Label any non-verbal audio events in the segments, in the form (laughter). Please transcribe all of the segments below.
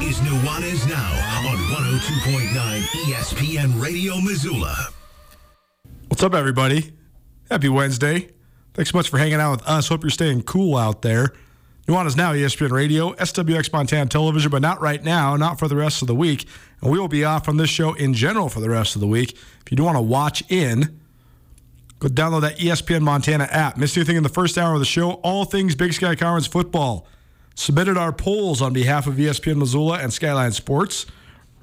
Is Nuanez Now on 102.9 ESPN Radio Missoula. What's up, everybody? Happy Wednesday. Thanks so much for hanging out with us. Hope you're staying cool out there. Nuanez Now, ESPN Radio, SWX Montana Television, but not right now, not for the rest of the week. And we will be off from this show in general for the rest of the week. If you do want to watch in, go download that ESPN Montana app. Miss anything in the first hour of the show? All things Big Sky Conference football. Submitted our polls on behalf of ESPN Missoula and Skyline Sports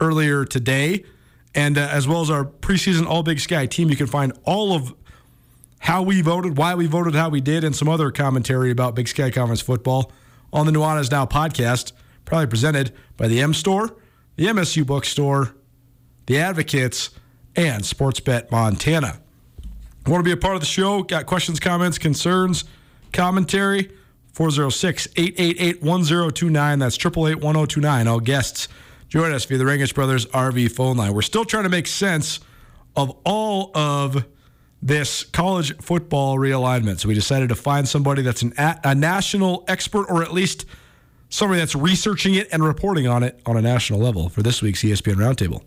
earlier today, and uh, as well as our preseason All Big Sky team. You can find all of how we voted, why we voted how we did, and some other commentary about Big Sky Conference football on the Nuanez Now podcast, probably presented by the M Store, the MSU Bookstore, the Advocates, and Sportsbet Montana. Want to be a part of the show? Got questions, comments, concerns, commentary? 406 888 1029. That's 888 1029. All guests join us via the Rangitsch Brothers RV phone line. We're still trying to make sense of all of this college football realignment. So we decided to find somebody that's an, a, national expert or at least somebody that's researching it and reporting on it on a national level for this week's ESPN Roundtable.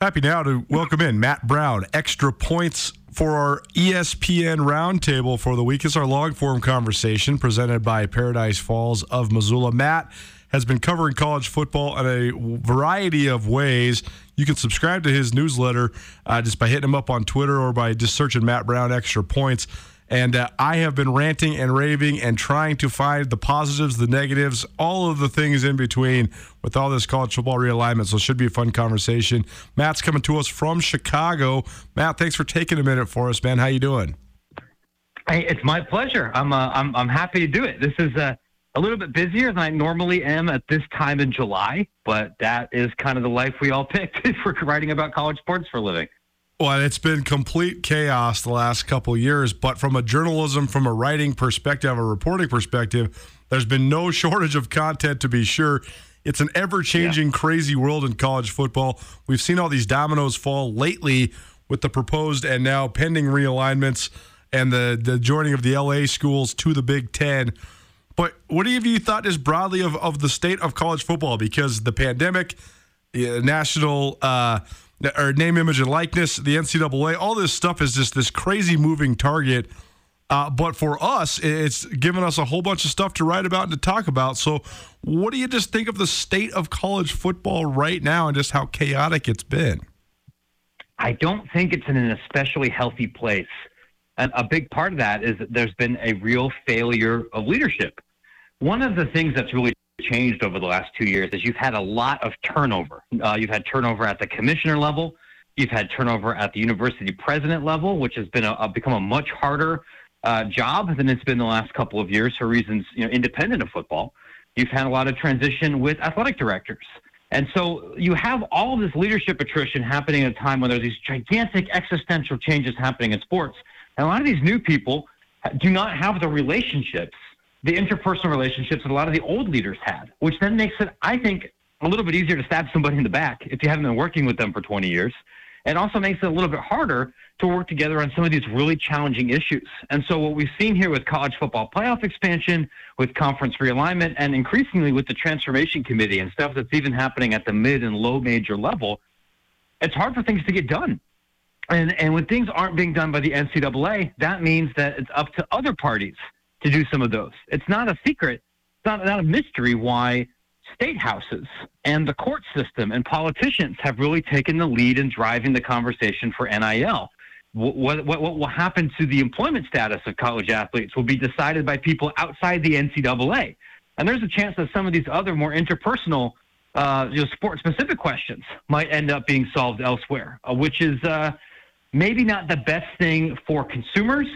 Happy now to welcome in Matt Brown. Extra points for our ESPN roundtable for the week. It's our long form conversation presented by Paradise Falls of Missoula. Matt has been covering college football in a variety of ways. You can subscribe to his newsletter uh, just by hitting him up on Twitter or by just searching Matt Brown Extra Points. And uh, I have been ranting and raving and trying to find the positives, the negatives, all of the things in between with all this college football realignment. So it should be a fun conversation. Matt's coming to us from Chicago. Matt, thanks for taking a minute for us, man. How you doing? Hey, it's my pleasure. I'm uh, I'm I'm happy to do it. This is uh, a little bit busier than I normally am at this time in July, but that is kind of the life we all (laughs) picked for writing about college sports for a living. Well, it's been complete chaos the last couple years, but from a journalism, from a writing perspective, a reporting perspective, there's been no (laughs) shortage of content to be sure. It's an ever changing, crazy world in college football. We've seen all these dominoes fall lately with the proposed and now pending realignments and the, the joining of the LA schools to the Big Ten. But what have you thought just broadly of, of the state of college football? Because the pandemic, national uh, or name, image, and likeness, the NCAA, all this stuff is just this crazy moving target. Uh, but for us, it's given us a whole bunch of stuff to write about and to talk about. So, what do you just think of the state of college football right now and just how chaotic it's been? I don't think it's in an especially healthy place. And a big part of that is that there's been a real failure of leadership. One of the things that's really changed over the last two years is you've had a lot of turnover. Uh, you've had turnover at the commissioner level. You've had turnover at the university president level, which has been a, a become a much harder uh, job than it's been the last couple of years for reasons you know independent of football. You've had a lot of transition with athletic directors. And so you have all this leadership attrition happening at a time when there's these gigantic existential changes happening in sports. And a lot of these new people do not have the relationships, the interpersonal relationships that a lot of the old leaders had, which then makes it, I think, a little bit easier to stab somebody in the back if you haven't been working with them for 20 years. It also makes it a little bit harder to work together on some of these really challenging issues. And so, what we've seen here with college football playoff expansion, with conference realignment, and increasingly with the transformation committee and stuff that's even happening at the mid and low major level, it's hard for things to get done. And, and when things aren't being done by the NCAA, that means that it's up to other parties to do some of those. It's not a secret, it's not, not a mystery why state houses and the court system and politicians have really taken the lead in driving the conversation for NIL. What, what, what will happen to the employment status of college athletes will be decided by people outside the NCAA. And there's a chance that some of these other more interpersonal, uh, you know, sport specific questions might end up being solved elsewhere, uh, which is uh, maybe not the best thing for consumers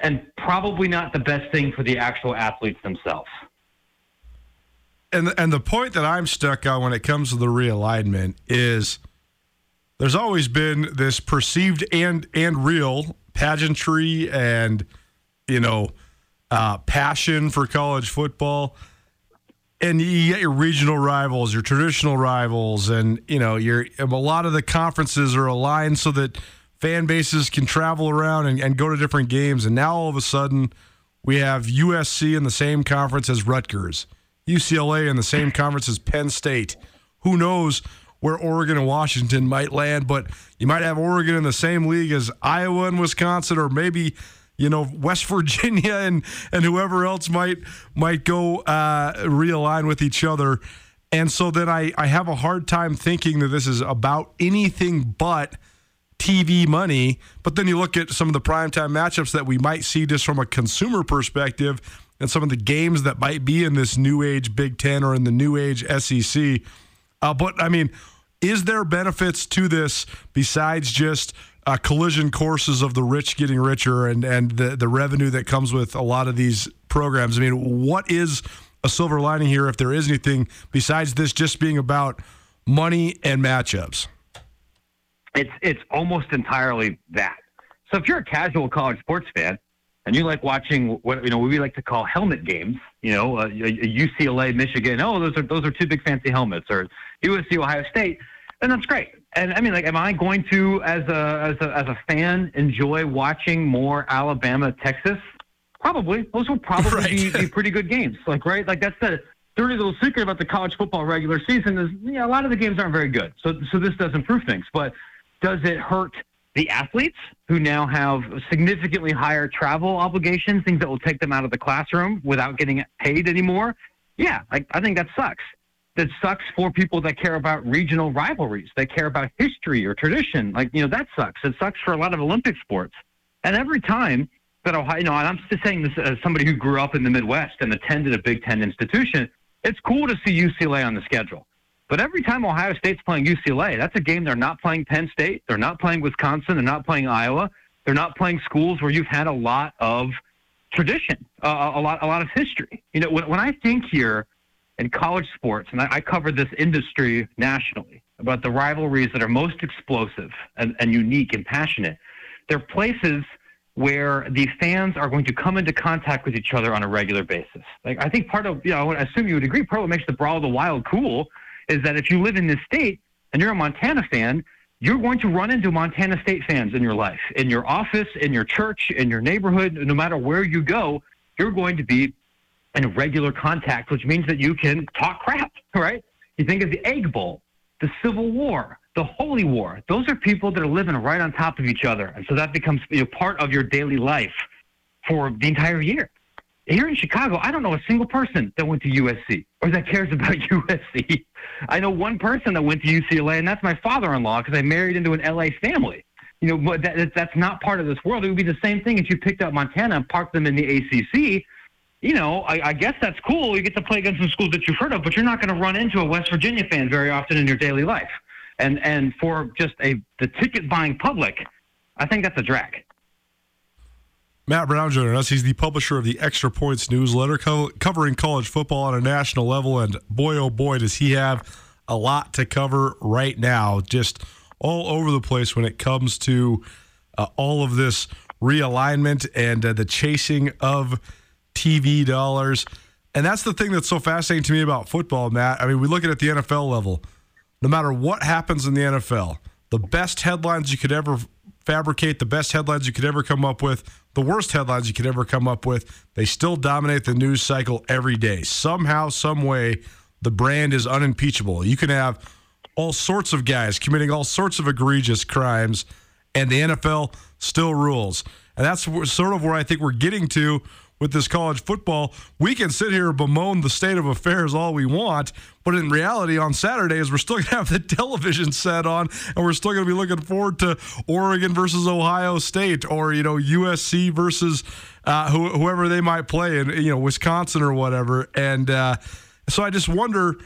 and probably not the best thing for the actual athletes themselves. And and the point that I'm stuck on when it comes to the realignment is there's always been this perceived and and real pageantry and you know uh, passion for college football. And you get your regional rivals your traditional rivals and you know your a lot of the conferences are aligned so that fan bases can travel around and, and go to different games and now all of a sudden we have usc in the same conference as rutgers UCLA in the same conference as Penn State. Who knows where Oregon and Washington might land, but you might have Oregon in the same league as Iowa and Wisconsin, or maybe you know West (laughs) Virginia and and whoever else might might go uh, realign with each other. And so then I, I have a hard time thinking that this is about anything but TV money. But then you look at some of the primetime matchups that we might see just from a consumer perspective and some of the games that might be in this new age Big Ten or in the new age SEC. Uh, but I mean, is there benefits to this besides just uh, collision courses of the rich getting richer and and the the revenue that comes with a lot of these programs? I mean, what is a silver lining here if there is anything besides this just being about money and matchups? It's it's almost entirely that. So if you're a casual college sports fan, and you like watching what you know we like to call helmet games. You know, uh, UCLA, Michigan. Oh, those are those are two big fancy helmets, or USC, Ohio State. And that's great. And I mean, like, am I going to, as a as a as a fan, enjoy watching more Alabama, Texas? Probably. Those will probably (laughs) right. be, be pretty good games. Like, right? Like that's the dirty little secret about the college football regular season is, yeah, you know, a lot of the games aren't very good. So so this doesn't prove things, but does it hurt? the athletes who now have significantly higher travel obligations, things that will take them out of the classroom without getting paid anymore. Yeah, I, I think that sucks. That sucks for people that care about regional rivalries, that care about history or tradition. Like, you know, that sucks. It sucks for a lot of Olympic sports. And every time that Ohio, you know, and I'm just saying this as somebody who grew up in the Midwest and attended a Big Ten institution, it's cool to see UCLA on the schedule. But every time Ohio State's playing UCLA, that's a game they're not playing Penn State, they're not playing Wisconsin, they're not playing Iowa, they're not playing schools where you've had a lot of tradition, uh, a lot, a lot of history. You know, when, when I think here in college sports, and I, I cover this industry nationally about the rivalries that are most explosive and, and unique and passionate, they're places where the fans are going to come into contact with each other on a regular basis. Like I think part of, you know, I assume you would agree, part of what makes the Brawl of the Wild cool is that if you live in this state and you're a Montana fan, you're going to run into Montana State fans in your life, in your office, in your church, in your neighborhood, no matter where you go, you're going to be in regular contact, which means that you can talk crap, (laughs) right? You think of the Egg Bowl, the Civil War, the Holy War. Those are people that are living right on top of each other. And so that becomes you know, part of your daily life for the entire year here in Chicago, I don't know a single person that went to USC or that cares about (laughs) USC. I know one person that went to UCLA, and that's my father-in-law because I married into an LA family. You know, but that, that's not part of this world. It would be the same thing if you picked up Montana and parked them in the ACC. You know, I, I guess that's cool. You get to play against some schools that you've heard of, but you're not going to run into a West Virginia fan very often in your daily life. And and for just a the ticket buying public, I think that's a drag. Matt Brown joining us. He's the publisher of the Extra Points newsletter co- covering college football on a national level. And boy, oh boy, does he have a lot to cover right now, just all over the place when it comes to uh, all of this realignment and uh, the chasing of TV dollars. And that's the thing that's so fascinating to me about football, Matt. I mean, we look at it at the NFL level. No matter what happens in the NFL, the best headlines you could ever fabricate, the best headlines you could ever come up with, the worst headlines you could ever come up with, they still dominate the news cycle every day. Somehow, some way, the brand is unimpeachable. You can have all sorts of guys committing all sorts of egregious crimes, and the NFL still rules. And that's sort of where I think we're getting to with this college football. We can sit here and bemoan the state of affairs all we want, but in reality, on Saturdays, we're still going to have the television set on, and we're still going to be looking forward to Oregon versus Ohio State, or you know USC versus uh, whoever they might play, in you know Wisconsin or whatever. And uh, so I just wonder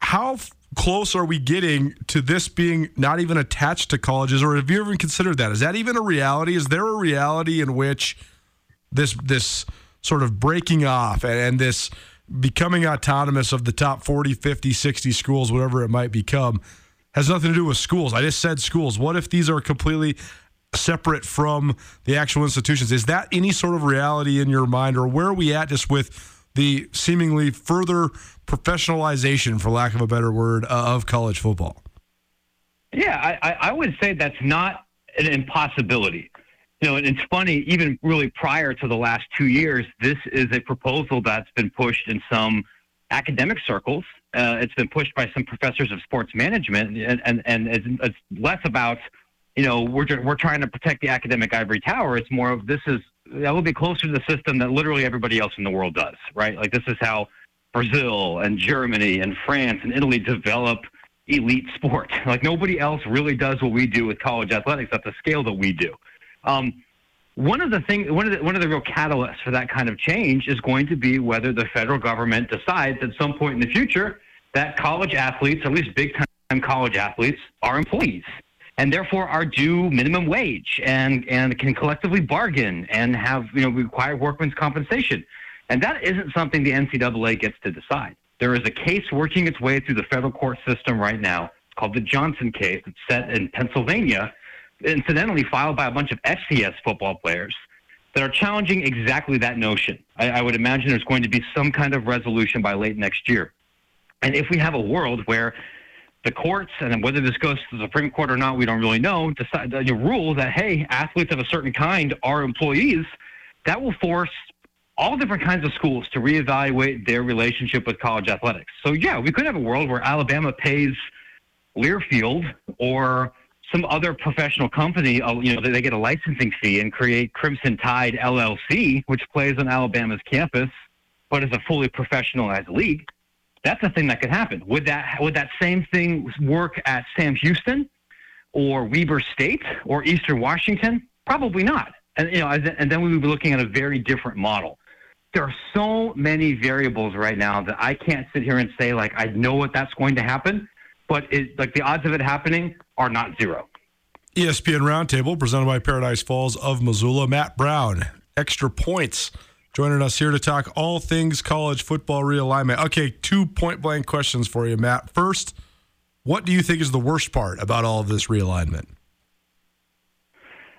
how close are we getting to this being not even attached to colleges, or have you ever considered that? Is that even a reality? Is there a reality in which this this sort of breaking off and, and this becoming autonomous of the top 40, 50, 60 schools, whatever it might become, has nothing to do with schools. I just said schools. What if these are completely separate from the actual institutions? Is that any sort of reality in your mind, or where are we at just with the seemingly further professionalization, for lack of a better word, uh, of college football? Yeah, I, I would say that's not an impossibility. You know, and it's funny, even really prior to the last two years, this is a proposal that's been pushed in some academic circles. Uh, it's been pushed by some professors of sports management, and, and, and it's, it's less about, you know, we're, we're trying to protect the academic ivory tower. It's more of this is that will be closer to the system that literally everybody else in the world does, right? Like this is how Brazil and Germany and France and Italy develop elite sport. (laughs) Like nobody else really does what we do with college athletics at the scale that we do. Um, one of the things, one of the one of the real catalysts for that kind of change is going to be whether the federal government decides at some point in the future that college athletes, at least big time college athletes, are employees and therefore are due minimum wage and, and can collectively bargain and have, you know, require workman's compensation. And that isn't something the NCAA gets to decide. There is a case working its way through the federal court system right now called the Johnson case. It's set in Pennsylvania, incidentally filed by a bunch of FCS football players that are challenging exactly that notion. I, I would imagine there's going to be some kind of resolution by late next year. And if we have a world where the courts, and whether this goes to the Supreme Court or not, we don't really know, decide uh, you rule that, hey, athletes of a certain kind are employees, that will force all different kinds of schools to reevaluate their relationship with college athletics. So, yeah, we could have a world where Alabama pays Learfield or some other professional company, uh, you know, they get a licensing fee and create Crimson Tide LLC, which plays on Alabama's campus, but is a fully professionalized league. That's a thing that could happen. Would that would that same thing work at Sam Houston or Weber State or Eastern Washington? Probably not. And you know, and then we would be looking at a very different model. There are so many variables right now that I can't sit here and say like I know what that's going to happen, but it, like the odds of it happening are not zero. ESPN Roundtable presented by Paradise Falls of Missoula. Matt Brown, extra points joining us here to talk all things college football realignment. Okay, two point blank questions for you, Matt. First, what do you think is the worst part about all of this realignment?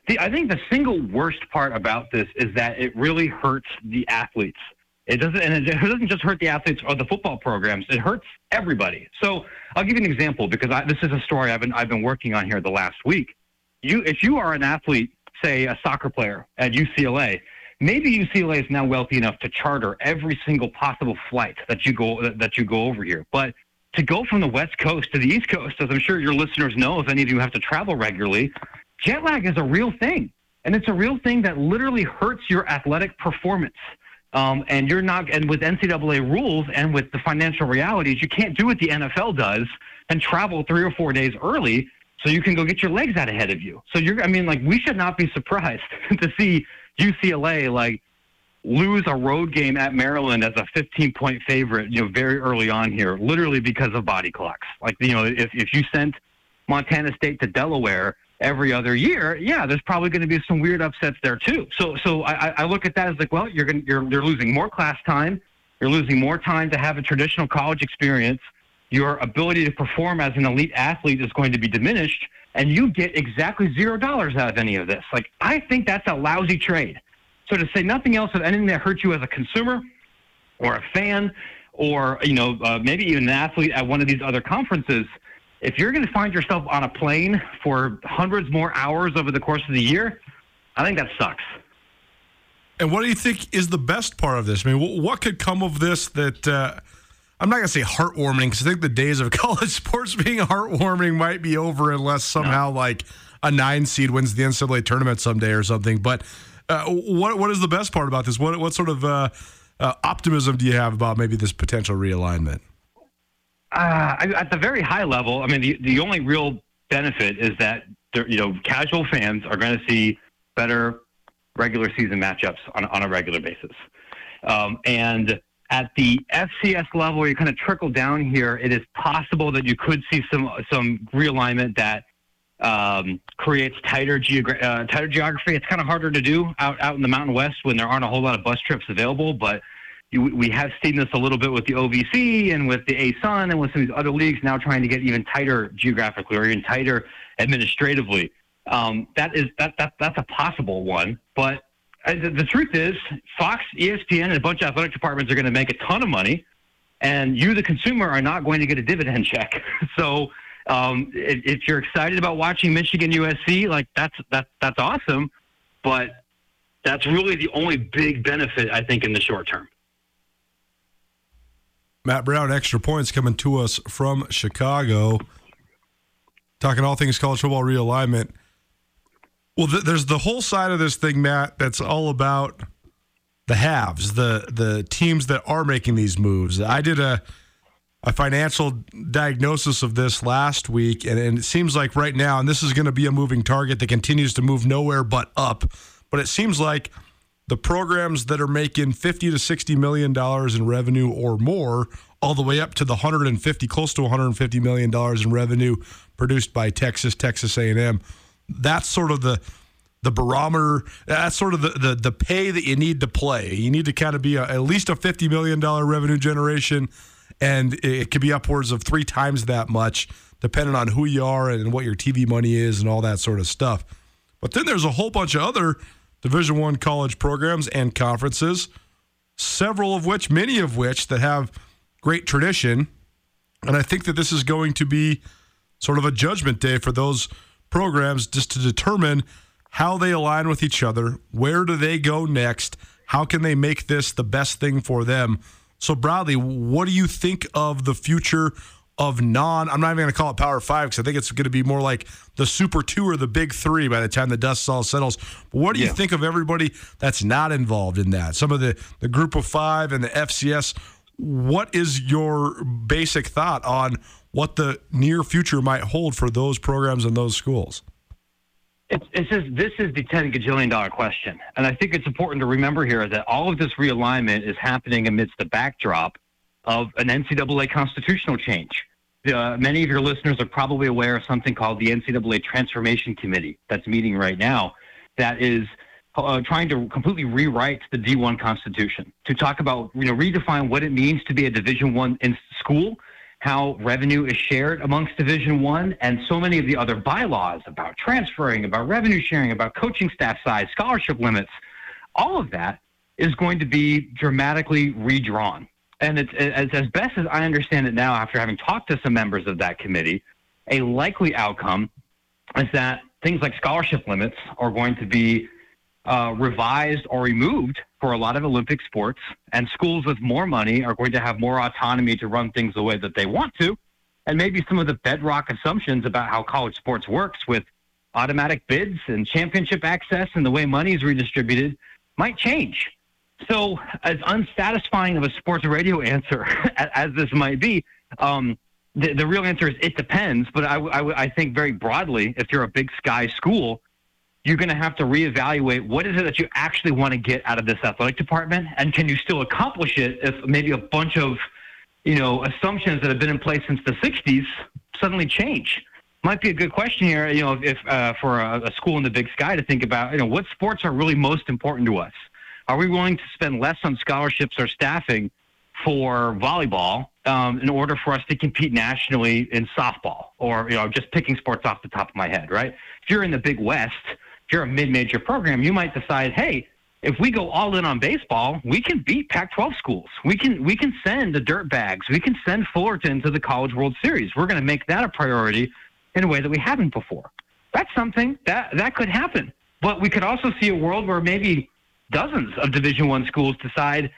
The, I think the single worst part about this is that it really hurts the athletes. It doesn't, and it doesn't just hurt the athletes or the football programs. It hurts everybody. So I'll give you an example because I, this is a story I've been I've been working on here the last week. You, if you are an athlete, say a soccer player at UCLA, maybe UCLA is now wealthy enough to charter every single possible flight that you go that you go over here. But to go from the West Coast to the East Coast, as I'm sure your listeners know, if any of you have to travel regularly, jet lag is a real thing, and it's a real thing that literally hurts your athletic performance. Um, and you're not, and with NCAA rules and with the financial realities, you can't do what the NFL does and travel three or four days early so you can go get your legs out ahead of you. So you're, I mean, like we should not be surprised (laughs) to see UCLA like lose a road game at Maryland as a 15 point favorite, you know, very early on here, literally because of body clocks. Like, you know, if, if you sent Montana State to Delaware every other year, yeah, there's probably going to be some weird upsets there too. So, so I, I look at that as like, well, you're going you're, you're losing more class time. You're losing more time to have a traditional college experience. Your ability to perform as an elite athlete is going to be diminished and you get exactly zero dollars out of any of this. Like, I think that's a lousy trade. So to say nothing else of anything that hurts you as a consumer or a fan or you know uh, maybe even an athlete at one of these other conferences, if you're going to find yourself on a plane for hundreds more hours over the course of the year, I think that sucks. And what do you think is the best part of this? I mean, what could come of this that uh, I'm not going to say heartwarming because I think the days of (laughs) college sports being heartwarming might be over unless somehow no. like a nine seed wins the NCAA tournament someday or something. But uh, what what is the best part about this? What what sort of uh, uh optimism do you have about maybe this potential realignment? Uh, at the very high level, I mean, the, the only real benefit is that you know casual fans are going to see better regular season matchups on, on a regular basis. Um, and at the FCS level, where you kind of trickle down here, it is possible that you could see some some realignment that um, creates tighter, geogra- uh, tighter geography. It's kind of harder to do out, out in the Mountain West when there aren't a whole lot of bus trips available, but we have seen this a little bit with the OVC and with the ASUN and with some of these other leagues now trying to get even tighter geographically or even tighter administratively. Um, that is that, that that's a possible one, but uh, the, the truth is, Fox, ESPN, and a bunch of athletic departments are going to make a ton of money, and you, the consumer, are not going to get a dividend (laughs) check. so, um, if, if you're excited about watching Michigan USC, like that's that's that's awesome, but that's really the only big benefit I think in the short term. Matt Brown, extra points coming to us from Chicago. Talking all things college football realignment. Well, th- there's the whole side of this thing, Matt, that's all about the haves, the the teams that are making these moves. I did a a financial diagnosis of this last week, and, and it seems like right now, and this is going to be a moving target that continues to move nowhere but up. But it seems like the programs that are making 50 to 60 million dollars in revenue or more all the way up to the 150 close to 150 million dollars in revenue produced by Texas Texas A&M that's sort of the the barometer that's sort of the, the the pay that you need to play. You need to kind of be a, at least a 50 million dollar revenue generation and it could be upwards of three times that much depending on who you are and what your TV money is and all that sort of stuff. But then there's a whole bunch of other Division One college programs and conferences, several of which, many of which, that have great tradition. And I think that this is going to be sort of a judgment day for those programs just to determine how they align with each other, where do they go next, how can they make this the best thing for them. So, Bradley, what do you think of the future of non. I'm not even going to call it Power Five because I think it's going to be more like the Super Two or the Big Three by the time the dust all settles. But what do yeah. you think of everybody that's not involved in that? Some of the the Group of Five and the FCS. What is your basic thought on what the near future might hold for those programs and those schools? It's, it's just, this is the ten gajillion dollar question, and I think it's important to remember here that all of this realignment is happening amidst the backdrop of an NCAA constitutional change. Uh, many of your listeners are probably aware of something called the NCAA Transformation Committee that's meeting right now that is uh, trying to completely rewrite the D1 Constitution to talk about, you know, redefine what it means to be a Division One in school, how revenue is shared amongst Division One, and so many of the other bylaws about transferring, about revenue sharing, about coaching staff size, scholarship limits. All of that is going to be dramatically redrawn. And it's as, as best as I understand it now, after having talked to some members of that committee, a likely outcome is that things like scholarship limits are going to be uh, revised or removed for a lot of Olympic sports, and schools with more money are going to have more autonomy to run things the way that they want to. And maybe some of the bedrock assumptions about how college sports works with automatic bids and championship access and the way money is redistributed might change. So, as unsatisfying of a sports radio answer (laughs) as this might be, um, the, the real answer is it depends. But I, I, I think very broadly, if you're a big sky school, you're going to have to reevaluate what is it that you actually want to get out of this athletic department, and can you still accomplish it if maybe a bunch of you know assumptions that have been in place since the '60s suddenly change? Might be a good question here, you know, if uh, for a, a school in the Big Sky to think about, you know, what sports are really most important to us are we willing to spend less on scholarships or staffing for volleyball um, in order for us to compete nationally in softball or, you know, just picking sports off the top of my head, right? If you're in the Big West, if you're a mid-major program, you might decide, hey, if we go all in on baseball, we can beat Pac-12 schools. We can we can send the dirt bags. We can send Fullerton to the College World Series. We're going to make that a priority in a way that we haven't before. That's something that that could happen. But we could also see a world where maybe dozens of Division One schools decide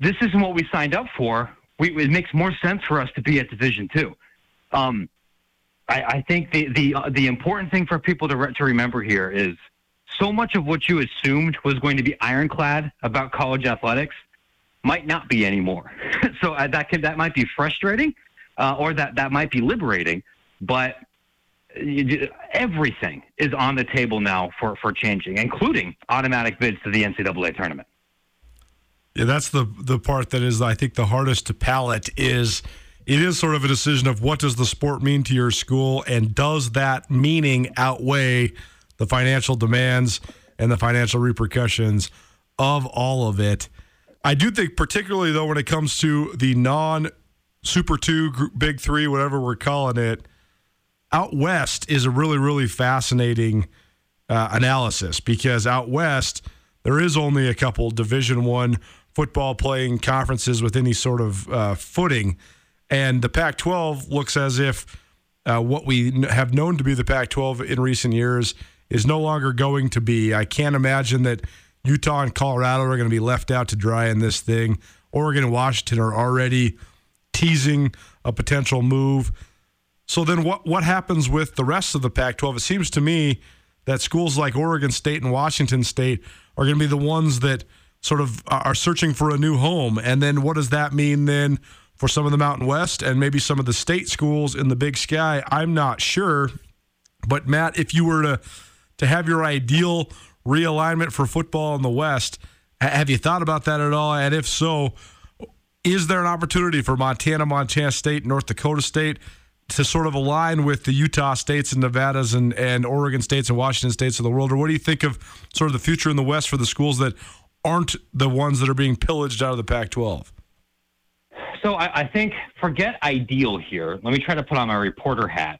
this isn't what we signed up for. We, it makes more sense for us to be at Division Two. Um, I, I think the the uh, the important thing for people to re- to remember here is so much of what you assumed was going to be ironclad about college athletics might not be anymore. (laughs) so uh, that can, that might be frustrating, uh, or that that might be liberating. But you, everything is on the table now for for changing, including automatic bids to the NCAA tournament. Yeah, that's the the part that is I think the hardest to palate is it is sort of a decision of what does the sport mean to your school and does that meaning outweigh the financial demands and the financial repercussions of all of it. I do think, particularly though, when it comes to the non Super Two, Big Three, whatever we're calling it, out west is a really, really fascinating uh, analysis because out west there is only a couple Division One football playing conferences with any sort of uh, footing, and the Pac-12 looks as if uh, what we have known to be the Pac-12 in recent years is no longer going to be. I can't imagine that Utah and Colorado are going to be left out to dry in this thing. Oregon and Washington are already teasing a potential move. So then what what happens with the rest of the Pac-12? It seems to me that schools like Oregon State and Washington State are going to be the ones that sort of are searching for a new home. And then what does that mean then for some of the Mountain West and maybe some of the state schools in the Big Sky? I'm not sure. But Matt, if you were to to have your ideal realignment for football in the West. Have you thought about that at all? And if so, is there an opportunity for Montana, Montana State, North Dakota State to sort of align with the Utah states and Nevadas and, and Oregon states and Washington states of the world? Or what do you think of sort of the future in the West for the schools that aren't the ones that are being pillaged out of the Pac 12? So I, I, think forget ideal here. Let me try to put on my reporter hat.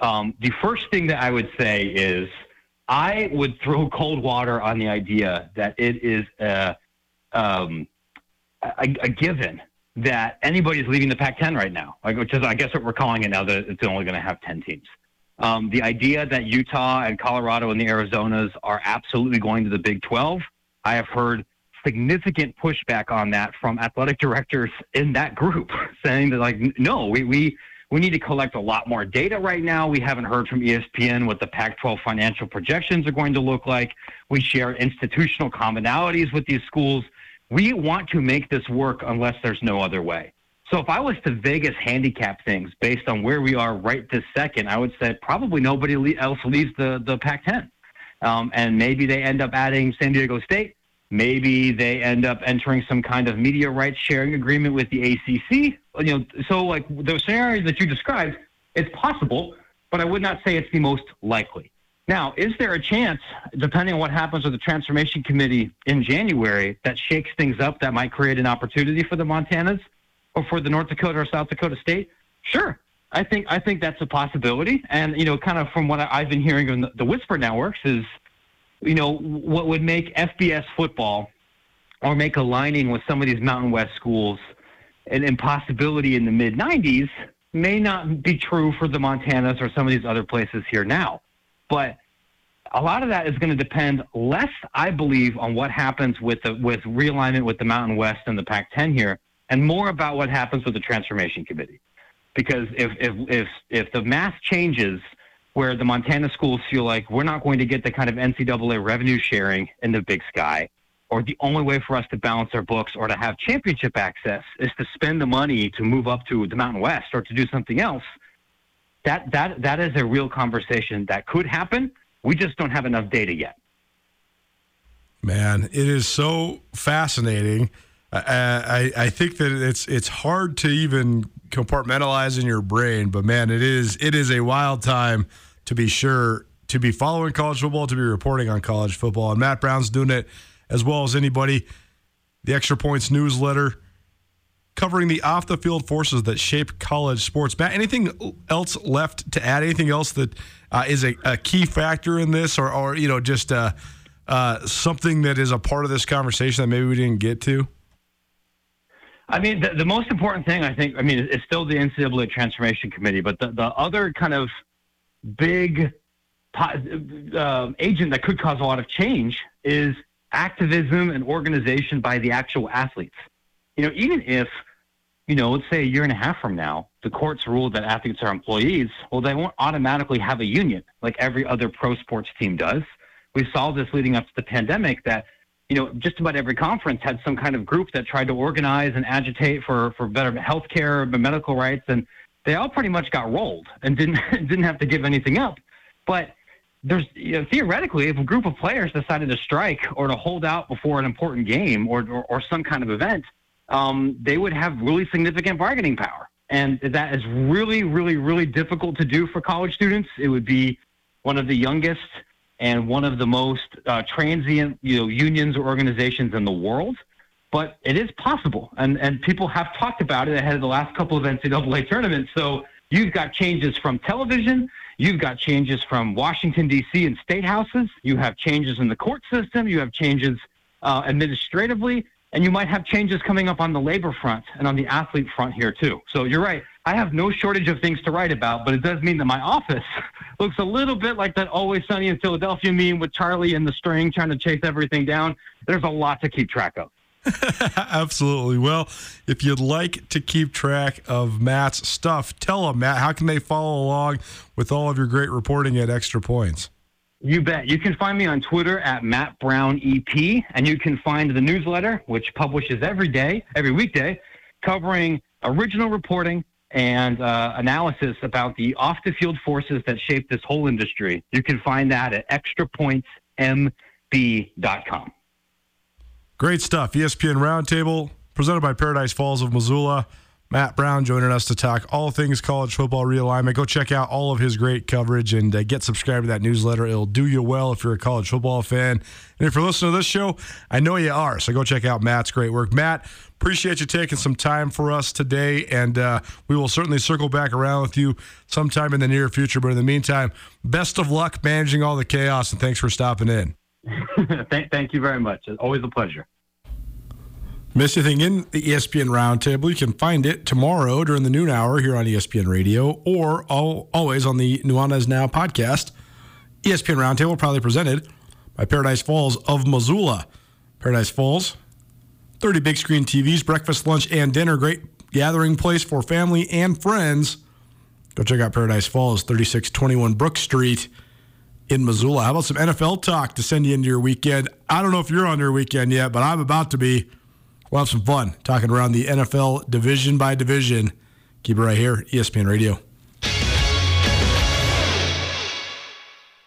Um, the first thing that I would say is I would throw (laughs) cold water on the idea that it is a, um, a, a given that anybody is leaving the Pac-10 right now, like, which is, I guess, what we're calling it now. That it's only going to have 10 teams. Um, the idea that Utah and Colorado and the Arizonas are absolutely going to the Big 12, I have heard significant pushback on that from athletic (laughs) directors in that group, (laughs) saying that like, no, we we we need to collect a lot more data right now. We haven't heard from ESPN what the Pac 12 financial projections are going to look like. We share institutional commonalities with these schools. We want to make this work unless there's no other way. So if I was to Vegas handicap things based on where we are right this second, I would say probably nobody else leaves the, the Pac 10. Um, and maybe they end up adding San Diego State. Maybe they end up entering some kind of media rights sharing agreement with the ACC. You know, so like the scenarios that you described, it's possible, but I would not say it's the most likely. Now, is there a chance, depending on what happens with the transformation committee in January, that shakes things up that might create an opportunity for the Montanas or for the North Dakota or South Dakota State? Sure. I think I think that's a possibility. And you know, kind of from what I've been hearing on the, the Whisper networks is you know, what would make FBS football or make aligning with some of these Mountain West schools an impossibility in the mid 90s may not be true for the Montanas or some of these other places here now. But a lot of that is going to depend less, I believe, on what happens with the with realignment with the Mountain West and the Pac-10 here, and more about what happens with the transformation committee. Because if if if if the math changes where the Montana schools feel like we're not going to get the kind of NCAA revenue sharing in the big sky, or the only way for us to balance our books or to have championship access is to spend the money to move up to the Mountain West or to do something else. That that that is a real conversation that could happen. We just don't have enough data yet. Man, it is so fascinating. I, I, I think that it's it's hard to even compartmentalize in your brain, but man, it is it is a wild time to be sure to be following college football, to be reporting on college football, and Matt Brown's doing it as well as anybody. The Extra Points newsletter covering the off the field forces that shape college sports. Matt, anything else left to add? Anything else that uh, is a, a, key factor in this, or, or you know, just uh, uh, something that is a part of this conversation that maybe we didn't get to? I mean, the, the most important thing, I think, I mean, it's still the NCAA Transformation Committee, but the, the other kind of big uh, agent that could cause a lot of change is activism and organization by the actual athletes. You know, even if, you know, let's say a year and a half from now, the courts rule that athletes are employees, well, they won't automatically have a union like every other pro sports team does. We saw this leading up to the pandemic that, you know, just about every conference had some kind of group that tried to organize and agitate for, for better health care, and medical rights, and they all pretty much got rolled and didn't (laughs) didn't have to give anything up. But there's you know, theoretically, if a group of players decided to strike or to hold out before an important game or or, or some kind of event, um, they would have really significant bargaining power, and that is really, really, really difficult to do for college students. It would be one of the youngest and one of the most uh, transient, you know, unions or organizations in the world. But it is possible, and and people have talked about it ahead of the last couple of NCAA tournaments. So you've got changes from television You've got changes from Washington, D.C. and state houses. You have changes in the court system. You have changes uh, administratively. And you might have changes coming up on the labor front and on the athlete front here, too. So you're right. I have no shortage of things to write about, but it does mean that my office (laughs) looks a little bit like that Always Sunny in Philadelphia meme with Charlie and the string trying to chase everything down. There's a lot to keep track of. (laughs) Absolutely. Well, if you'd like to keep track of Matt's stuff, tell them, Matt, how can they follow along with all of your great reporting at Extra Points? You bet. You can find me on Twitter at Matt Brown EP, and you can find the newsletter, which publishes every day, every weekday, covering original reporting and uh, analysis about the off the field forces that shape this whole industry. You can find that at extrapointsmb.com. Great stuff. ESPN Roundtable, presented by Paradise Falls of Missoula. Matt Brown joining us to talk all things college football realignment. Go check out all of his great coverage and uh, get subscribed to that newsletter. It'll do you well if you're a college football fan. And if you're listening to this show, I know you are. So go check out Matt's great work. Matt, appreciate you taking some time for us today. And uh, we will certainly circle back around with you sometime in the near future. But in the meantime, best of luck managing all the chaos. And thanks for stopping in. (laughs) thank, thank you very much. It's always a pleasure. Miss anything in the ESPN Roundtable, you can find it tomorrow during the noon hour here on ESPN Radio or all, always on the Nuanez Now podcast. ESPN Roundtable proudly presented by Paradise Falls of Missoula. Paradise Falls, 30 big screen TVs, breakfast, lunch, and dinner. Great gathering place for family and friends. Go check out Paradise Falls, 3621 Brook Street in Missoula. How about some NFL talk to send you into your weekend? I don't know if you're on your weekend yet, but I'm about to be. We'll have some fun talking around the NFL division by division. Keep it right here, ESPN Radio.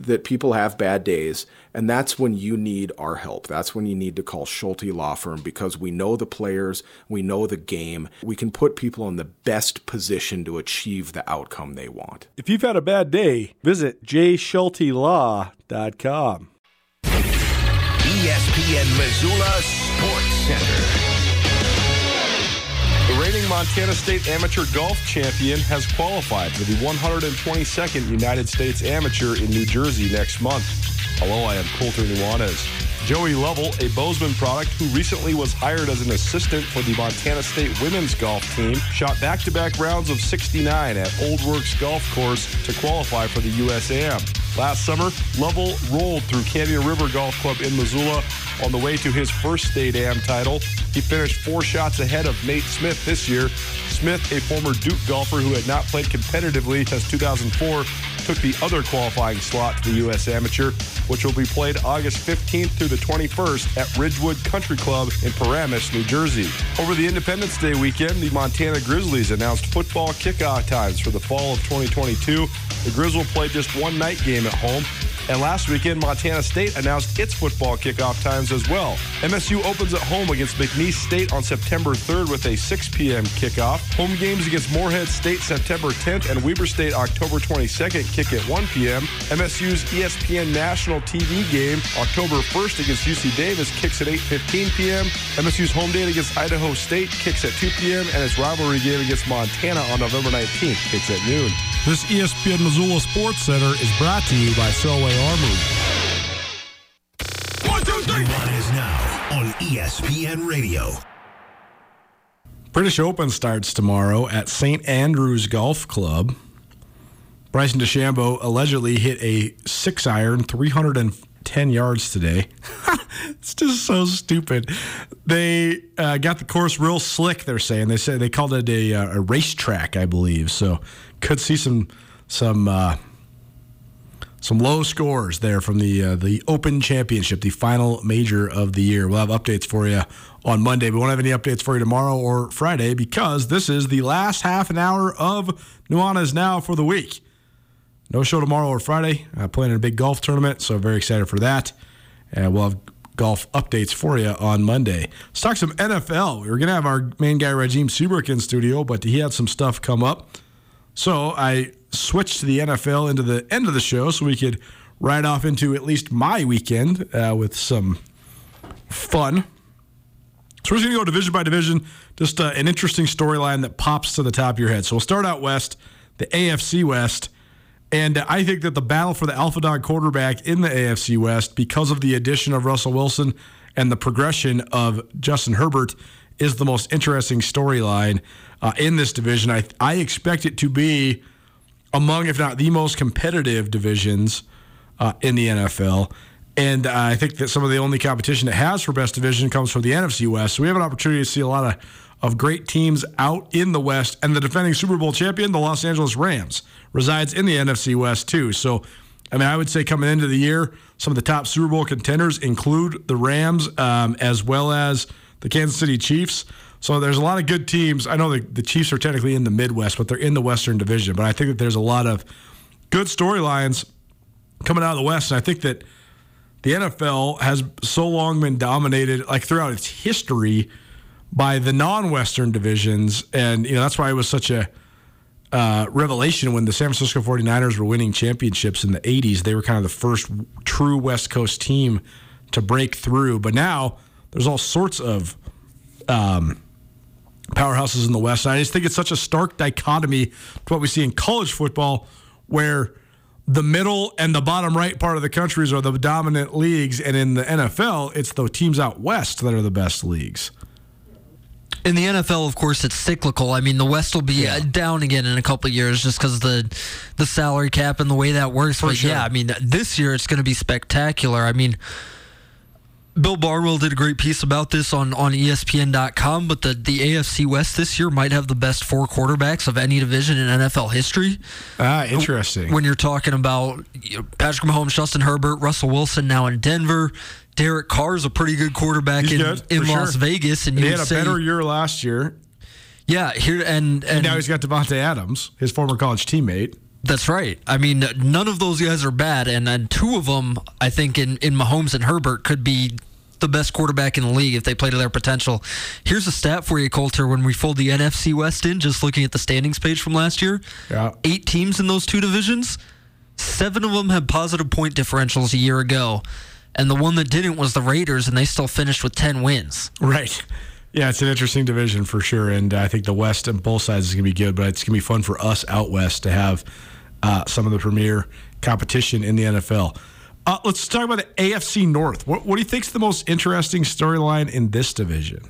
that people have bad days and that's when you need our help. That's when you need to call Schulte Law Firm because we know the players, we know the game. We can put people in the best position to achieve the outcome they want. If you've had a bad day, visit jschultelaw.com. ESPN Missoula Sports Center. Montana State Amateur Golf Champion has qualified for the 122nd United States Amateur in New Jersey next month. Hello, I am Colter Nuanez. Joey Lovell, a Bozeman product who recently was hired as an assistant for the Montana State women's golf team, shot back to back rounds of 69 at Old Works Golf Course to qualify for the USAM. Last summer, Lovell rolled through Canyon River Golf Club in Missoula on the way to his first state am title. He finished four shots ahead of Nate Smith this year. Smith, a former Duke golfer who had not played competitively since 2004, took the other qualifying slot to the U.S. Amateur, which will be played August 15th through the 21st at Ridgewood Country Club in Paramus, New Jersey. Over the Independence Day weekend, the Montana Grizzlies announced football kickoff times for the fall of 2022. The Grizz will play just one night game at home. And last weekend, Montana State announced its football kickoff times as well. MSU opens at home against McNeese State on September 3rd with a 6 p.m. kickoff. Home games against Morehead State September 10th and Weber State October 22nd kick at 1 p.m. MSU's ESPN National TV game October 1st against UC Davis kicks at 8:15 p.m. MSU's home date against Idaho State kicks at 2 p.m. and its rivalry game against Montana on November 19th kicks at noon. This ESPN Missoula Sports Center is brought to you by Selway Armory. One, two, three. is now on ESPN Radio. British Open starts tomorrow at St. Andrews Golf Club. Bryson DeChambeau allegedly hit a six iron 310 yards today. (laughs) it's just so stupid. They uh, got the course real slick. They're saying they said they called it a, uh, a racetrack, I believe. So could see some some uh, some low scores there from the uh, the Open Championship, the final major of the year. We'll have updates for you on Monday. We won't have any updates for you tomorrow or Friday because this is the last half an hour of Nuanez Now for the week. No show tomorrow or Friday. Uh, playing in a big golf tournament, so very excited for that. And we'll have golf updates for you on Monday. Let's talk some NFL. We were going to have our main guy, Raheem Seabrook, in studio, but he had some stuff come up. So I switched to the NFL into the end of the show so we could ride off into at least my weekend uh, with some fun. So we're just going to go division by division, just uh, an interesting storyline that pops to the top of your head. So we'll start out west, the AFC West. And I think that the battle for the alpha dog quarterback in the AFC West, because of the addition of Russell Wilson and the progression of Justin Herbert, is the most interesting storyline uh, in this division. I, I expect it to be among, if not the most competitive divisions uh, in the NFL. And uh, I think that some of the only competition it has for best division comes from the NFC West. So we have an opportunity to see a lot of, of great teams out in the West. And the defending Super Bowl champion, the Los Angeles Rams, resides in the NFC West too. So, I mean, I would say coming into the year, some of the top Super Bowl contenders include the Rams um, as well as the Kansas City Chiefs. So there's a lot of good teams. I know the, the Chiefs are technically in the Midwest, but they're in the Western Division. But I think that there's a lot of good storylines coming out of the West. And I think that the NFL has so long been dominated, like throughout its history, by the non-Western divisions. And, you know, that's why it was such a uh, revelation when the San Francisco 49ers were winning championships in the 80s. They were kind of the first true West Coast team to break through. But now there's all sorts of um, powerhouses in the West. And I just think it's such a stark dichotomy to what we see in college football, where the middle and the bottom right part of the countries are the dominant leagues, and in the NFL, it's the teams out west that are the best leagues. In the NFL, of course, it's cyclical. I mean, the West will be uh, yeah. down again in a couple of years just because the the salary cap and the way that works. For but sure. yeah, I mean, this year it's going to be spectacular. I mean, Bill Barnwell did a great piece about this on, on ESPN.com, but the, the AFC West this year might have the best four quarterbacks of any division in NFL history. Ah, interesting. When you're talking about you know, Patrick Mahomes, Justin Herbert, Russell Wilson now in Denver, Derek Carr is a pretty good quarterback He's in, good, in Las sure. Vegas, and And you had a say, better year last year, yeah, here and, and and now he's got Davante Adams, his former college teammate. That's right. I mean, none of those guys are bad, and, and two of them, I think, in, in Mahomes and Herbert, could be the best quarterback in the league if they play to their potential. Here's a stat for you, Colter. When we fold the NFC West in, just looking at the standings page from last year, Yeah. eight teams in those two divisions, seven of them had positive point differentials a year ago, and the one that didn't was the Raiders, and they still finished with ten wins. Right. Yeah, it's an interesting division for sure, and uh, I think the West on both sides is going to be good. But it's going to be fun for us out west to have uh, some of the premier competition in the NFL. Uh, let's talk about the AFC North. What, what do you think is the most interesting storyline in this division?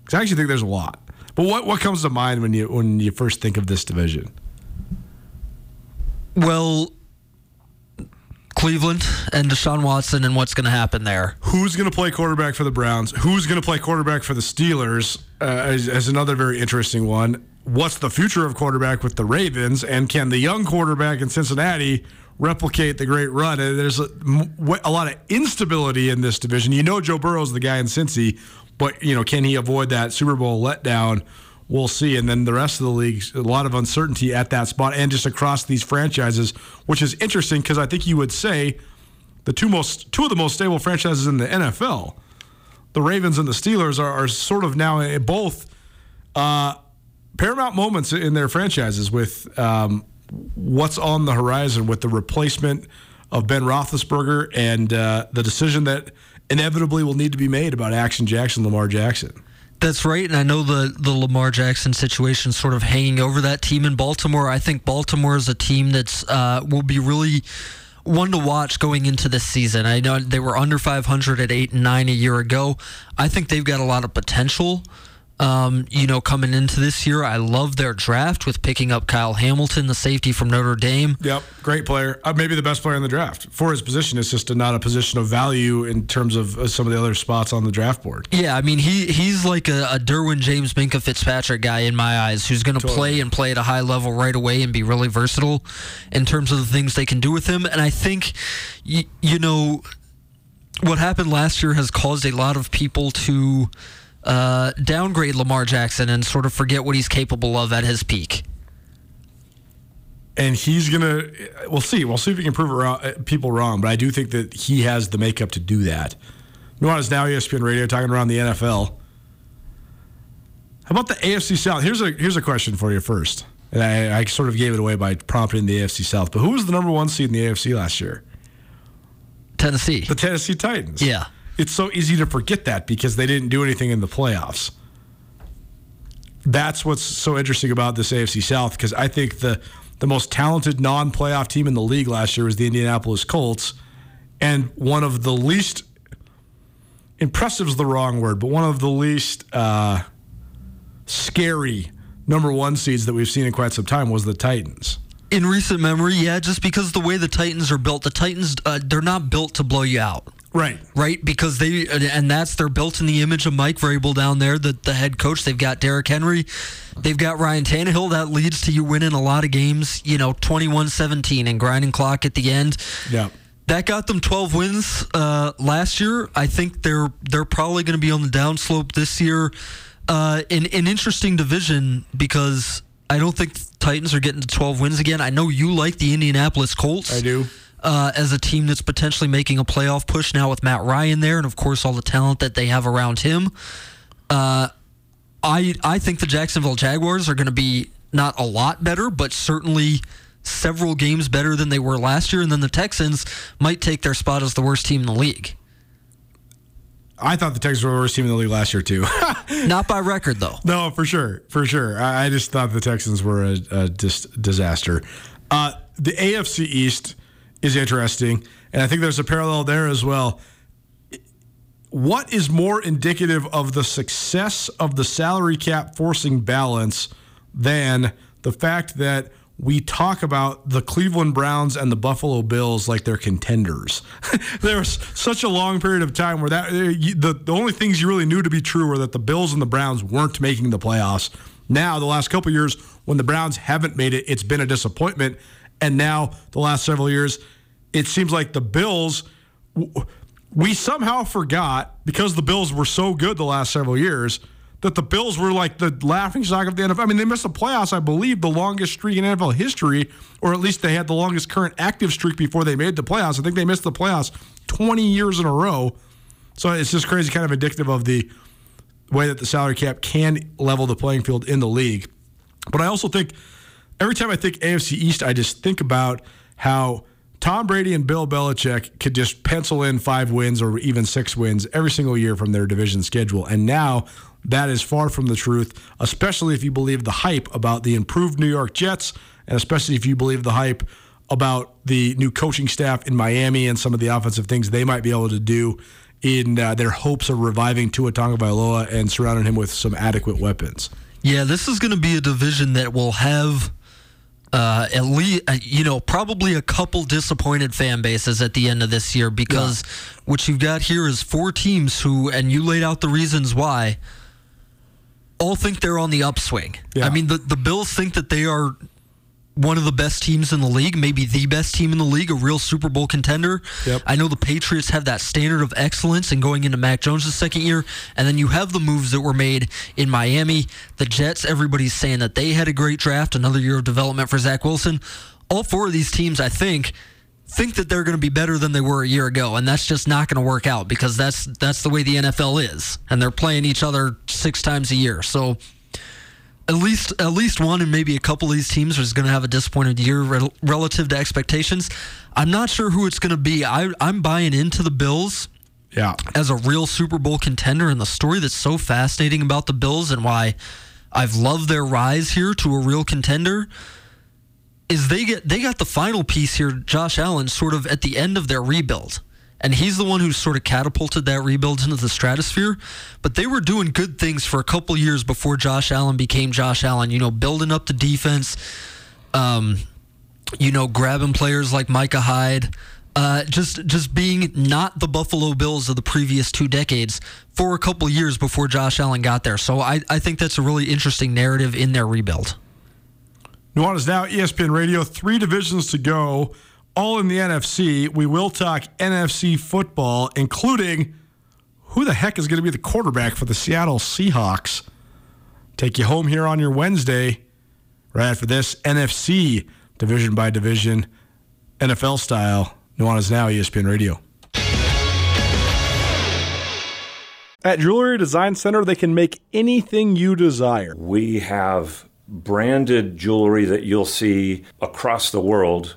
Because I actually think there's a lot. But what, what comes to mind when you when you first think of this division? Well, Cleveland and Deshaun Watson and what's going to happen there. Who's going to play quarterback for the Browns? Who's going to play quarterback for the Steelers? Uh, as, as another very interesting one. What's the future of quarterback with the Ravens? And can the young quarterback in Cincinnati replicate the great run? And there's a, a lot of instability in this division. You know, Joe Burrow's the guy in Cincy, but you know, can he avoid that Super Bowl letdown? We'll see. And then the rest of the league, a lot of uncertainty at that spot and just across these franchises, which is interesting because I think you would say the two most two of the most stable franchises in the NFL, the Ravens and the Steelers, are, are sort of now both uh, paramount moments in their franchises with um, what's on the horizon with the replacement of Ben Roethlisberger and uh, the decision that inevitably will need to be made about Action Jackson, Lamar Jackson. That's right, and I know the the Lamar Jackson situation sort of hanging over that team in Baltimore. I think Baltimore is a team that's uh, will be really one to watch going into this season. I know they were under 500 at eight and nine a year ago. I think they've got a lot of potential. Um, you know, coming into this year, I love their draft with picking up Kyle Hamilton, the safety from Notre Dame. Yep, great player. Uh, maybe the best player in the draft for his position. It's just a, not a position of value in terms of uh, some of the other spots on the draft board. Yeah, I mean, he he's like a, a Derwin James, Minkah Fitzpatrick guy in my eyes, who's going to totally. play and play at a high level right away and be really versatile in terms of the things they can do with him. And I think, you, you know, what happened last year has caused a lot of people to uh, downgrade Lamar Jackson and sort of forget what he's capable of at his peak. And he's gonna. We'll see. We'll see if he can prove wrong, uh, people wrong. But I do think that he has the makeup to do that. Nuanez now ESPN Radio talking around the NFL. How about the AFC South? Here's a here's a question for you first. And I, I sort of gave it away by prompting the AFC South. But who was the number one seed in the AFC last year? Tennessee. The Tennessee Titans. Yeah it's so easy to forget that because they didn't do anything in the playoffs. That's what's so interesting about this AFC South because I think the the most talented non-playoff team in the league last year was the Indianapolis Colts, and one of the least impressive is the wrong word, but one of the least uh, scary number one seeds that we've seen in quite some time was the Titans. In recent memory, yeah, just because the way the Titans are built, the Titans uh, they're not built to blow you out. Right. Right. Because they, and that's, they're built in the image of Mike Vrabel down there, the, the head coach. They've got Derrick Henry. They've got Ryan Tannehill. That leads to you winning a lot of games, you know, 21 17 and grinding clock at the end. Yeah. That got them 12 wins uh, last year. I think they're they're probably going to be on the downslope this year. Uh, in an interesting division because I don't think Titans are getting to 12 wins again. I know you like the Indianapolis Colts. I do uh, as a team that's potentially making a playoff push now with Matt Ryan there, and of course all the talent that they have around him. Uh, I I think the Jacksonville Jaguars are going to be not a lot better, but certainly several games better than they were last year, and then the Texans might take their spot as the worst team in the league. I thought the Texans were the worst team in the league last year too. (laughs) Not by record though. No, for sure, for sure. I, I just thought the Texans were a, a dis- disaster. Uh, the AFC East is interesting. And I think there's a parallel there as well. What is more indicative of the success of the salary cap forcing balance than the fact that we talk about the Cleveland Browns and the Buffalo Bills like they're contenders. (laughs) there was such a long period of time where that the, the only things you really knew to be true were that the Bills and the Browns weren't making the playoffs. Now, the last couple years, when the Browns haven't made it, it's been a disappointment. And now, the last several years, it seems like the Bills, we somehow forgot because the Bills were so good the last several years that the Bills were like the laughing stock of the NFL. I mean, they missed the playoffs, I believe, the longest streak in NFL history, or at least they had the longest current active streak before they made the playoffs. I think they missed the playoffs 20 years in a row. So it's just crazy, kind of indicative of the way that the salary cap can level the playing field in the league. But I also think every time I think AFC East, I just think about how Tom Brady and Bill Belichick could just pencil in five wins or even six wins every single year from their division schedule. And now that is far from the truth, especially if you believe the hype about the improved New York Jets, and especially if you believe the hype about the new coaching staff in Miami and some of the offensive things they might be able to do in uh, their hopes of reviving Tua Tagovailoa and surrounding him with some adequate weapons. Yeah, this is going to be a division that will have uh, at least uh, you know probably a couple disappointed fan bases at the end of this year because yeah. what you've got here is four teams who and you laid out the reasons why all think they're on the upswing. Yeah. I mean the the Bills think that they are one of the best teams in the league, maybe the best team in the league, a real Super Bowl contender. Yep. I know the Patriots have that standard of excellence and going into Mac Jones' second year, and then you have the moves that were made in Miami. The Jets, everybody's saying that they had a great draft, another year of development for Zach Wilson. All four of these teams, I think, think that they're going to be better than they were a year ago, and that's just not going to work out because that's that's the way the NFL is, and they're playing each other six times a year. So at least at least one and maybe a couple of these teams is going to have a disappointed year rel- relative to expectations. I'm not sure who it's going to be. I, I'm buying into the Bills. Yeah. As a real Super Bowl contender, and the story that's so fascinating about the Bills and why I've loved their rise here to a real contender is they get they got the final piece here, Josh Allen, sort of at the end of their rebuild and he's the one who sort of catapulted that rebuild into the stratosphere. But they were doing good things for a couple years before Josh Allen became Josh Allen. You know, building up the defense, um, you know, grabbing players like Micah Hyde. Uh, just just being not the Buffalo Bills of the previous two decades for a couple years before Josh Allen got there. So I, I think that's a really interesting narrative in their rebuild. Nuanez now ESPN Radio. Three divisions to go all in the NFC. We will talk NFC football, including who the heck is going to be the quarterback for the Seattle Seahawks. Take you home here on your Wednesday, right after this NFC division by division, NFL style. Nuanez Now, ESPN Radio. At Jewelry Design Center, they can make anything you desire. We have branded jewelry that you'll see across the world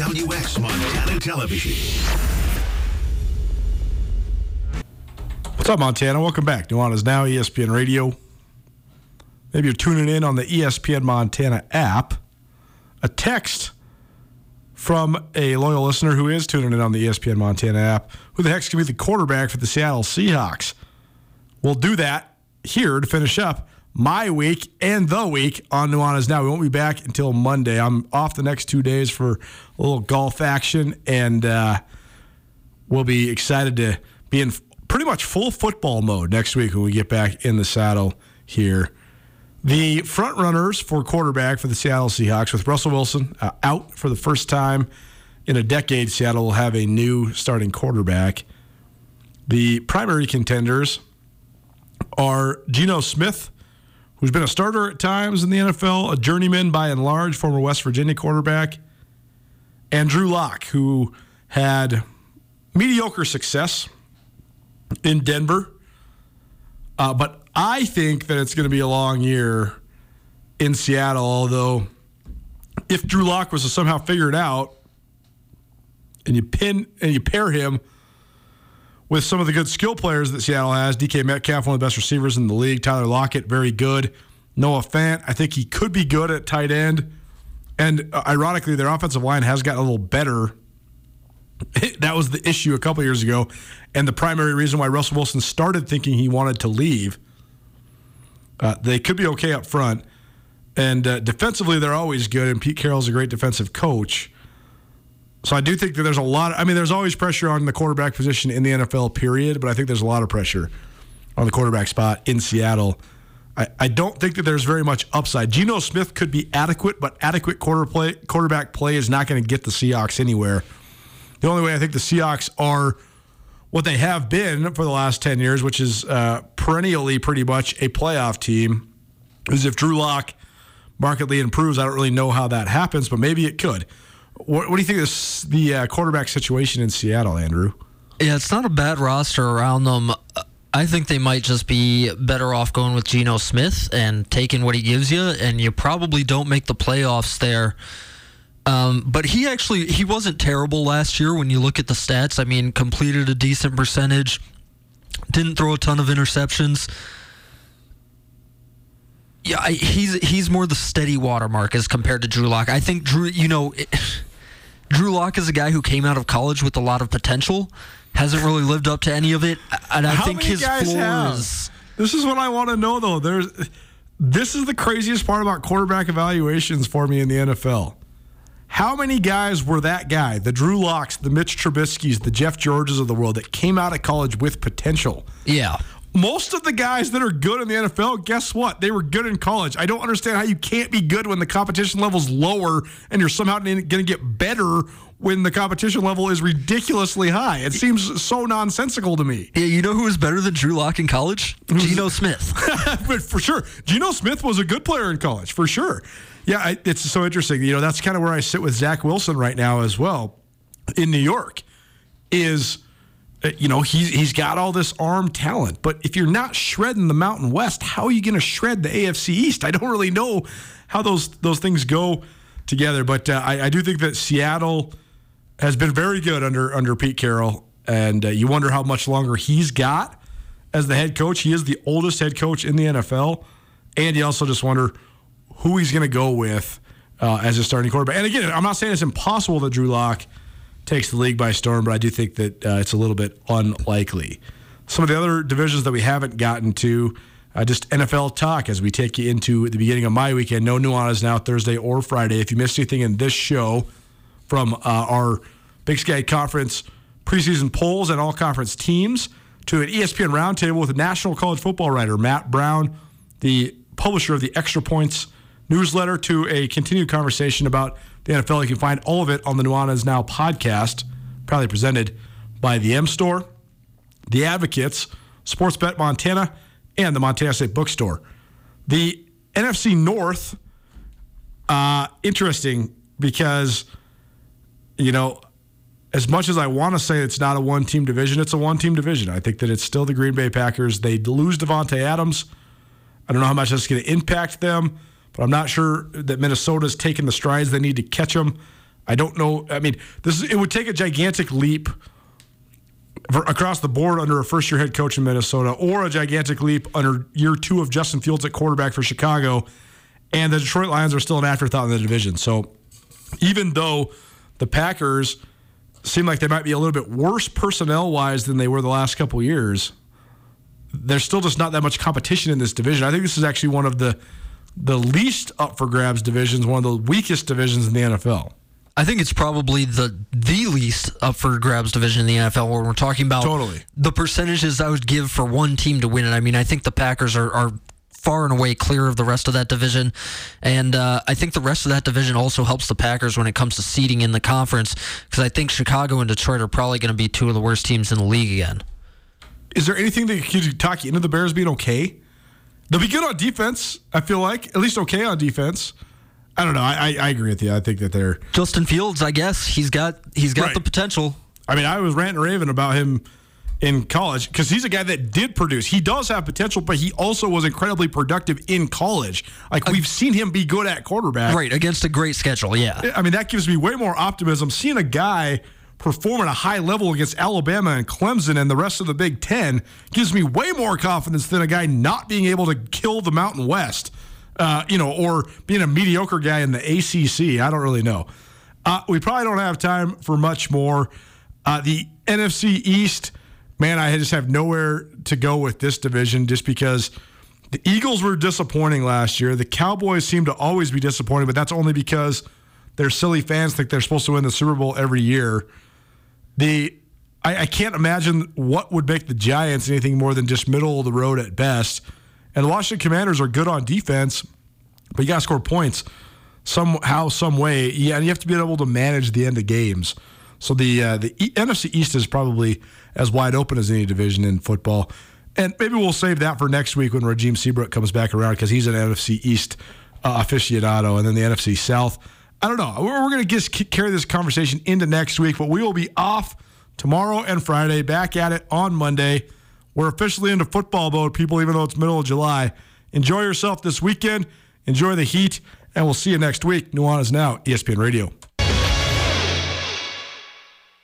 SWX Montana Television. What's up, Montana? Welcome back. Nuanez Now, ESPN Radio. Maybe you're tuning in on the ESPN Montana app. A text from a loyal listener who is tuning in on the ESPN Montana app. Who the heck's going to be the quarterback for the Seattle Seahawks? We'll do that here to finish up my week and the week on Nuanez Now. We won't be back until Monday. I'm off the next two days for a little golf action, and uh, we'll be excited to be in pretty much full football mode next week when we get back in the saddle here. The front runners for quarterback for the Seattle Seahawks, with Russell Wilson uh, out for the first time in a decade, Seattle will have a new starting quarterback. The primary contenders are Geno Smith who's been a starter at times in the NFL, a journeyman by and large, former West Virginia quarterback, and Drew Lock, who had mediocre success in Denver. Uh, but I think that it's going to be a long year in Seattle, although if Drew Lock was to somehow figure it out and you pin and you pair him with some of the good skill players that Seattle has. DK Metcalf, one of the best receivers in the league. Tyler Lockett, very good. Noah Fant, I think he could be good at tight end. And uh, ironically, their offensive line has gotten a little better. (laughs) that was the issue a couple years ago, and the primary reason why Russell Wilson started thinking he wanted to leave. Uh, they could be okay up front, and uh, defensively they're always good. And Pete Carroll's a great defensive coach. So I do think that there's a lot. I mean, there's always pressure on the quarterback position in the NFL, period. But I think there's a lot of pressure on the quarterback spot in Seattle. I, I don't think that there's very much upside. Geno Smith could be adequate, but adequate quarter play, quarterback play is not going to get the Seahawks anywhere. The only way I think the Seahawks are what they have been for the last 10 years, which is uh, perennially pretty much a playoff team, is if Drew Lock markedly improves. I don't really know how that happens, but maybe it could. What, what do you think of this, the uh, quarterback situation in Seattle, Andrew? Yeah, it's not a bad roster around them. I think they might just be better off going with Geno Smith and taking what he gives you, and you probably don't make the playoffs there. Um, but he actually he wasn't terrible last year when you look at the stats. I mean, completed a decent percentage, didn't throw a ton of interceptions. Yeah, I, he's he's more the steady watermark as compared to Drew Lock. I think Drew, you know, it, Drew Lock is a guy who came out of college with a lot of potential, hasn't really lived up to any of it, and I How think his floor have? is. This is what I want to know, though. There's, this is the craziest part about quarterback evaluations for me in the NFL. How many guys were that guy, the Drew Locks, the Mitch Trubisky's, the Jeff Georges of the world, that came out of college with potential? Yeah, Most of the guys that are good in the NFL, guess what? They were good in college. I don't understand how you can't be good when the competition level's lower and you're somehow going to get better when the competition level is ridiculously high. It seems so nonsensical to me. yeah. You know who was better than Drew Lock in college? Geno Smith. (laughs) but for sure, Geno Smith was a good player in college, for sure. Yeah, I, it's so interesting. You know, that's kind of where I sit with Zach Wilson right now as well in New York. Is you know he's he's got all this arm talent, but if you're not shredding the Mountain West, how are you going to shred the AFC East? I don't really know how those those things go together, but uh, I, I do think that Seattle has been very good under under Pete Carroll, and uh, you wonder how much longer he's got as the head coach. He is the oldest head coach in the NFL, and you also just wonder who he's going to go with uh, as a starting quarterback. And again, I'm not saying it's impossible that Drew Lock takes the league by storm, but I do think that uh, it's a little bit unlikely. Some of the other divisions that we haven't gotten to, uh, just NFL talk as we take you into the beginning of my weekend. No Nuanez Now Thursday or Friday. If you missed anything in this show from uh, our Big Sky Conference preseason polls and all conference teams to an ESPN roundtable with a national college football writer, Matt Brown, the publisher of the Extra Points newsletter, to a continued conversation about the NFL. You can find all of it on the Nuanez Now podcast, proudly presented by the M Store, the Advocates, Sportsbet Montana, and the Montana State Bookstore. The NFC North, uh, interesting because, you know, as much as I want to say it's not a one team division, it's a one team division. I think that it's still the Green Bay Packers. They lose Davante Adams. I don't know how much that's going to impact them, but I'm not sure that Minnesota's taken the strides they need to catch them. I don't know. I mean, this is, it would take a gigantic leap across the board under a first year head coach in Minnesota, or a gigantic leap under year two of Justin Fields at quarterback for Chicago. And the Detroit Lions are still an afterthought in the division. So even though the Packers seem like they might be a little bit worse personnel wise than they were the last couple years, there's still just not that much competition in this division. I think this is actually one of the the least up for grabs divisions, one of the weakest divisions in the NFL. I think it's probably the the least up for grabs division in the NFL when we're talking about Totally. the percentages I would give for one team to win it. I mean, I think the Packers are, are far and away clear of the rest of that division, and uh, I think the rest of that division also helps the Packers when it comes to seeding in the conference because I think Chicago and Detroit are probably going to be two of the worst teams in the league again. Is there anything that could talk you into the Bears being okay? They'll be good on defense. I feel like at least okay on defense. I don't know. I, I, I agree with you. I think that they're. Justin Fields, I guess he's got he's got Right. the potential. I mean, I was ranting raving about him in college because he's a guy that did produce. He does have potential, but he also was incredibly productive in college. Like we've seen him be good at quarterback. Right against a great schedule, yeah. I mean, that gives me way more optimism. Seeing a guy perform at a high level against Alabama and Clemson and the rest of the Big Ten gives me way more confidence than a guy not being able to kill the Mountain West, uh, you know, or being a mediocre guy in the ACC. I don't really know. Uh, we probably don't have time for much more. Uh, the NFC East, man, I just have nowhere to go with this division just because the Eagles were disappointing last year. The Cowboys seem to always be disappointing, but that's only because their silly fans think they're supposed to win the Super Bowl every year. The I, I can't imagine what would make the Giants anything more than just middle of the road at best. And the Washington Commanders are good on defense, but you got to score points somehow, some way. Yeah, and you have to be able to manage the end of games. So the uh, the e- NFC East is probably as wide open as any division in football. And maybe we'll save that for next week when Raheem Seabrook comes back around because he's an NFC East uh, aficionado, and then the NFC South. I don't know. We're, we're going to just carry this conversation into next week, but we will be off tomorrow and Friday. Back at it on Monday We're officially into football mode, people, even though it's middle of July. Enjoy yourself this weekend. Enjoy the heat, and we'll see you next week. Nuanez Now, ESPN Radio.